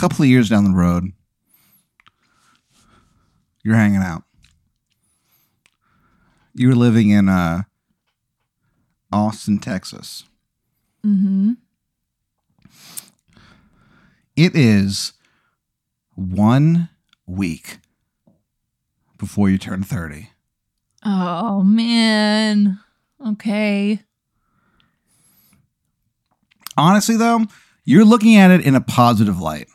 couple of years down the road, you're hanging out. You're living in uh, Austin, Texas. Mm-hmm. It is one week before you turn 30. Oh man. Okay. Honestly, though, you're looking at it in a positive light.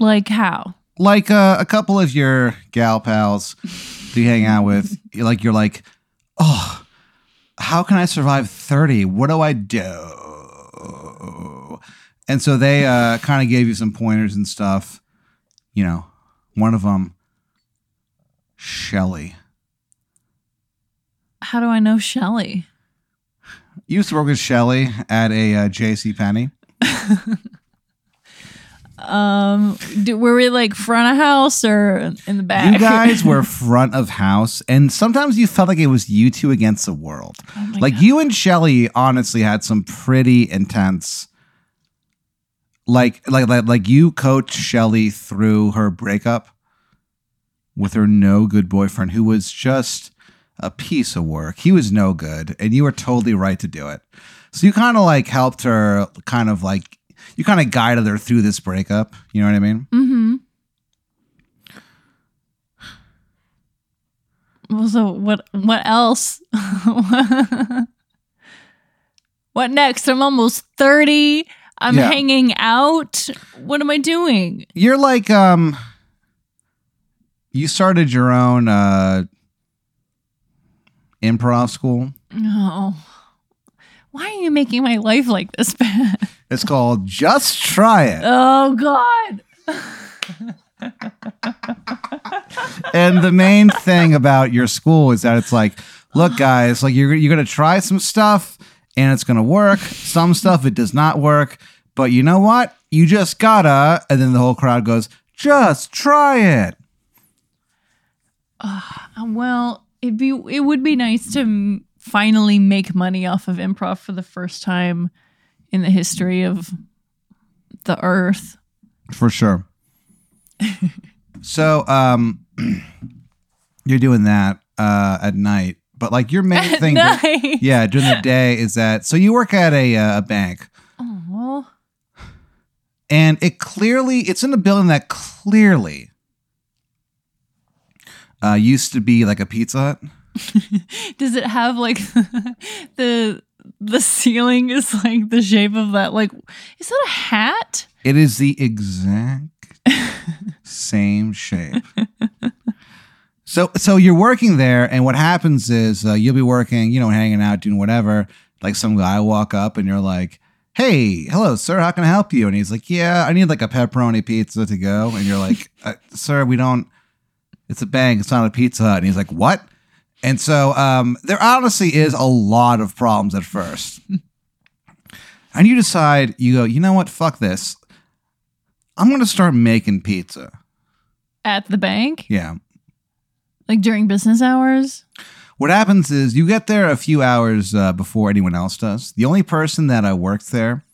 Like how? Like uh, a couple of your gal pals you hang out with, you're like you're like, oh, how can I survive 30? What do I do? And so they uh, kind of gave you some pointers and stuff. You know, one of them, Shelly. How do I know Shelly? You used to work with Shelly at a uh, J.C. Penney. Um, do, were we like front of house or in the back? You guys were front of house, and sometimes you felt like it was you two against the world. Oh like God. you and Shelly honestly had some pretty intense. Like, like, like, like you coached Shelly through her breakup with her no good boyfriend, who was just a piece of work. He was no good, and you were totally right to do it. So you kind of like helped her, kind of like you kind of guided her through this breakup. You know what I mean? Mm-hmm. Well, so what? What else? what next? I'm almost thirty. I'm Yeah. hanging out. What am I doing? You're like um you started your own uh improv school. Oh, why are you making my life like this bad? It's called Just Try It. Oh God. And the main thing about your school is that it's like, look guys, like you're you're going to try some stuff and it's going to work. Some stuff it does not work, but you know what? You just gotta and then the whole crowd goes, "Just try it." Ah, well, it'd be it would be nice to m- finally make money off of improv for the first time in the history of the earth. For sure. so, um, you're doing that uh, at night, but like your main At thing, night. yeah, during the day is that. So you work at a uh, a bank, Oh, and it clearly it's in a building that clearly uh, used to be like a Pizza Hut. does it have like the the ceiling is like the shape of that? Like, is that a hat? It is the exact same shape. So, so you're working there, and what happens is uh, you'll be working, you know, hanging out, doing whatever. Like some guy walk up, and you're like, "Hey, hello, sir. How can I help you?" And he's like, "Yeah, I need like a pepperoni pizza to go." And you're like, uh, "Sir, we don't. It's a bank. It's not a Pizza Hut." And he's like, "What?" And so um, there honestly is a lot of problems at first. and you decide, you go, you know what? Fuck this. I'm going to start making pizza. At the bank? Yeah. Like during business hours? What happens is you get there a few hours uh, before anyone else does. The only person that I worked there.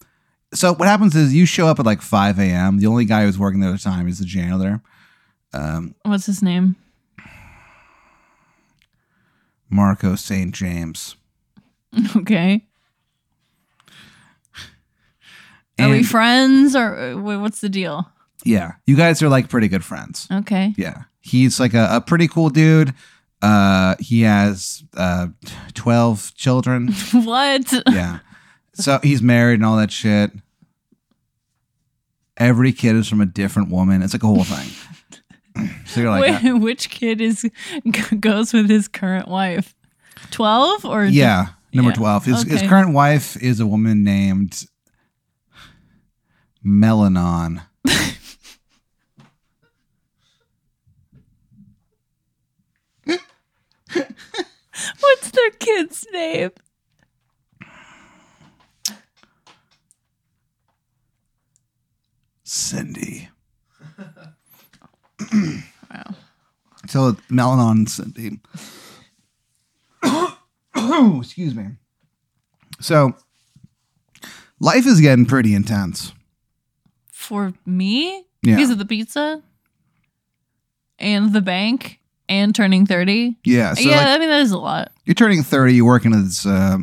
So what happens is you show up at like 5 a.m. The only guy who's working there at the time is the janitor, um, What's his name? Marco St. James. Okay. Are we friends or uh, what's the deal? Yeah, you guys are like pretty good friends. Okay. Yeah, he's like a, a pretty cool dude. Uh, he has uh, 12 children. what? yeah. So he's married and all that shit. Every kid is from a different woman. It's like a whole thing. so you're like, Wait, which kid is goes with his current wife? Twelve or yeah, number Yeah. 12. His, his current wife is a woman named Melanon. What's their kid's name? Cindy. Wow. So Melanon and Cindy. Excuse me. So life is getting pretty intense. for me Yeah. because of the pizza and the bank and turning 30. Yeah. So yeah, like, I mean, that is a lot. you're turning 30, you're working at this uh,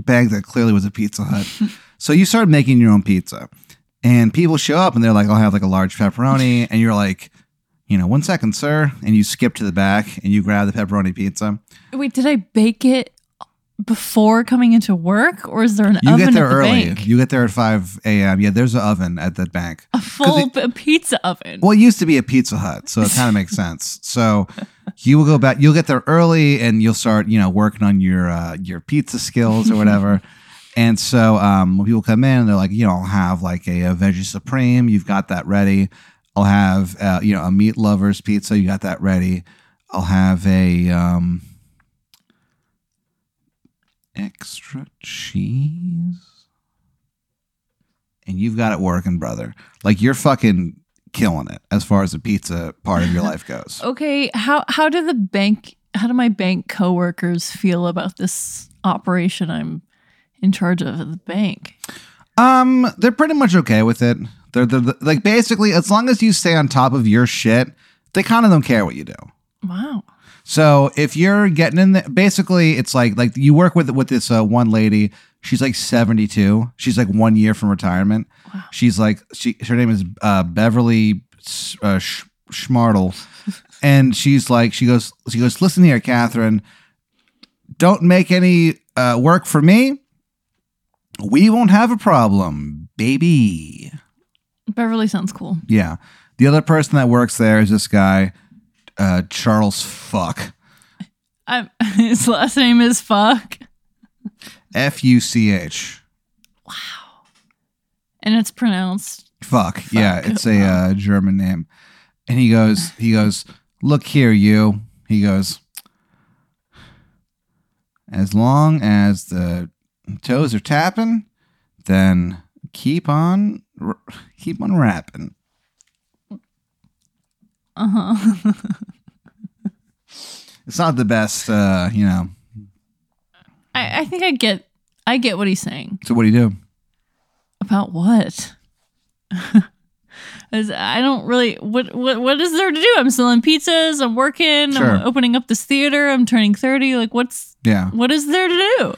bank that clearly was a Pizza Hut. so you started making your own pizza. And people show up and they're like, I'll have like a large pepperoni. And you're like, you know, one second, sir. And you skip to the back and you grab the pepperoni pizza. Wait, did I bake it before coming into work or is there an You oven You get there the early. bank? You get there at 5 a.m. Yeah, there's an oven at that bank. A full it- pizza oven. Well, it used to be a Pizza Hut, so it kind of makes sense. So you will go back. You'll get there early, and you'll start, you know, working on your uh, your pizza skills or whatever. and so um, when people come in, they're like, you know, I'll have like a, a veggie supreme. You've got that ready. I'll have, uh, you know, a meat lovers pizza. You got that ready. I'll have a um, extra cheese. And you've got it working, brother. Like you're fucking killing it as far as the pizza part of your life goes. Okay, how how do the bank how do my bank coworkers feel about this operation I'm in charge of at the bank? Um, they're pretty much okay with it. They're, they're like basically as long as you stay on top of your shit, they kind of don't care what you do. Wow. So if you're getting in there, basically it's like like you work with with this uh, one lady. She's like 72. She's like one year from retirement. Wow. She's like she her name is uh, Beverly uh, Sch- Schmartle, and she's like she goes she goes listen here, Katherine. Don't make any uh, work for me. We won't have a problem, baby. Beverly sounds cool. Yeah. The other person that works there is this guy, uh, Charles Fuck. I'm, his last name is fuck F U C H. Wow. And it's pronounced Fuck. Yeah, it's a uh, German name. And he goes, he goes, look here, you. He goes, as long as the toes are tapping, then keep on, r- keep on rapping. uh-huh. It's not the best, uh, you know. I, I think I get I get what he's saying. So what do you do? About what? I don't really what what what is there to do? I'm selling pizzas, I'm working, Sure. I'm opening up this theater, I'm turning 30. Like what's Yeah. what is there to do?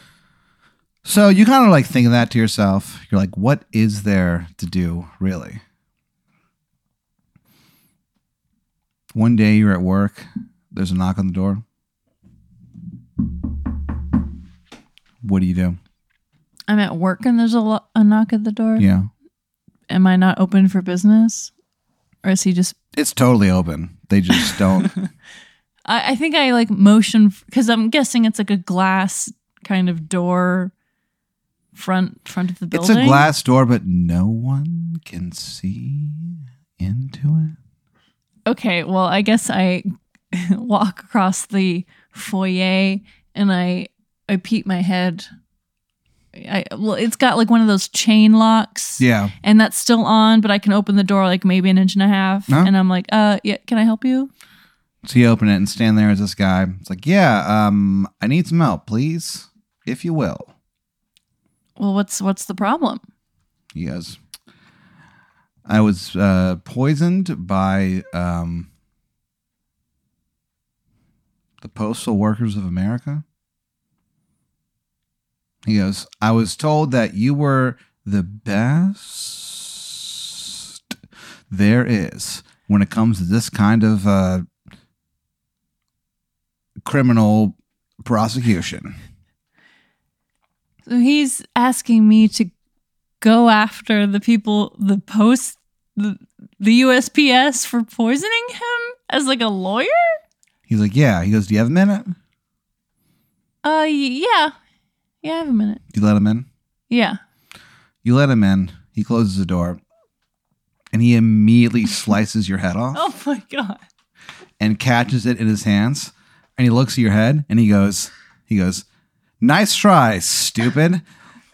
So you kind of like think of that to yourself. You're like, what is there to do, really? One day you're at work, there's a knock on the door. What do you do? I'm at work and there's a, lo- a knock at the door. Yeah. Am I not open for business? Or is he just It's totally open. They just don't. I, I think I like motion because I'm guessing it's like a glass kind of door front front of the building. it's a glass door, but no one can see into it. Okay, well, I guess I walk across the foyer and I I peek my head. I well, it's got like one of those chain locks. Yeah. And that's still on, but I can open the door like maybe an inch and a half. And I'm like, uh, yeah, can I help you? So you open it and stand there as this guy. It's like, yeah, um, I need some help, please, if you will. Well, what's what's the problem? He goes, I was uh, poisoned by um, the Postal Workers of America. He goes, I was told that you were the best there is when it comes to this kind of uh, criminal prosecution. So he's asking me to go after the people, the post, the, the USPS for poisoning him as like a lawyer? He's like, Yeah. He goes, Do you have a minute? Uh, yeah. Yeah, I have a minute. You let him in? Yeah. You let him in. He closes the door, and he immediately slices your head off Oh my God. and catches it in his hands. And he looks at your head and he goes, he goes, "Nice try, stupid."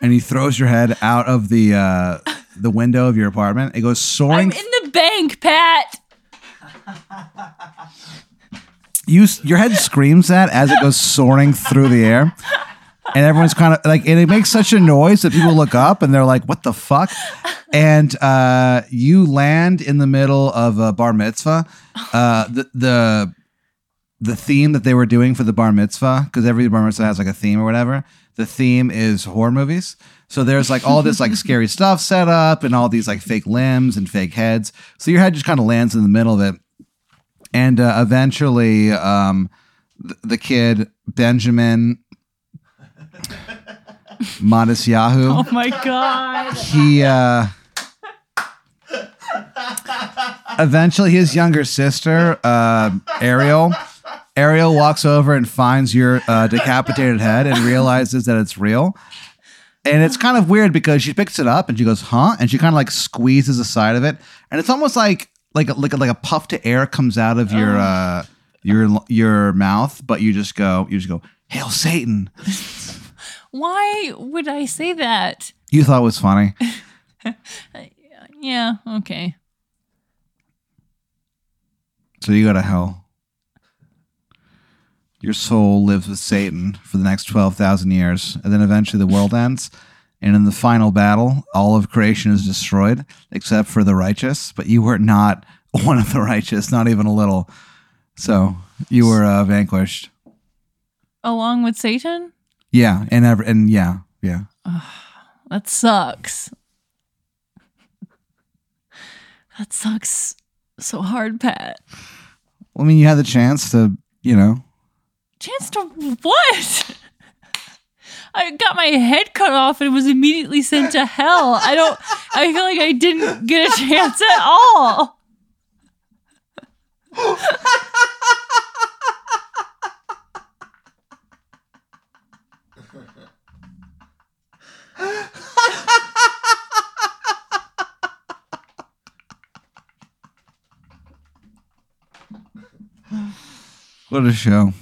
And he throws your head out of the uh, the window of your apartment. It goes soaring. I'm in the bank, Pat. you your head screams that as it goes soaring through the air. and everyone's kind of like, and it makes such a noise that people look up and they're like, "What the fuck?" And uh, you land in the middle of a bar mitzvah. Uh, the the the theme that they were doing for the bar mitzvah, because every bar mitzvah has like a theme or whatever. The theme is horror movies. So there's like all this like scary stuff set up and all these like fake limbs and fake heads. So your head just kind of lands in the middle of it. And uh, eventually, um, th- the kid, Benjamin Modest Yahoo, Oh my god. he uh eventually his younger sister uh ariel ariel walks over and finds your uh, decapitated head and realizes that it's real and it's kind of weird because she picks it up and she goes huh and she kind of like squeezes the side of it and it's almost like like a, like a, like a puff to air comes out of your uh your your mouth but you just go you just go hail satan Why would I say that? you thought it was funny Yeah, okay. So you go to hell. Your soul lives with Satan for the next 12,000 years, and then eventually the world ends. And in the final battle, all of creation is destroyed except for the righteous. But you were not one of the righteous, not even a little. So you were uh, vanquished. Along with Satan? Yeah, and ever and yeah, yeah. That sucks. That sucks so hard, Pat. Well, I mean, you had the chance to, you know. Chance to what? I got my head cut off and was immediately sent to hell. I don't I feel like I didn't get a chance at all. What a show.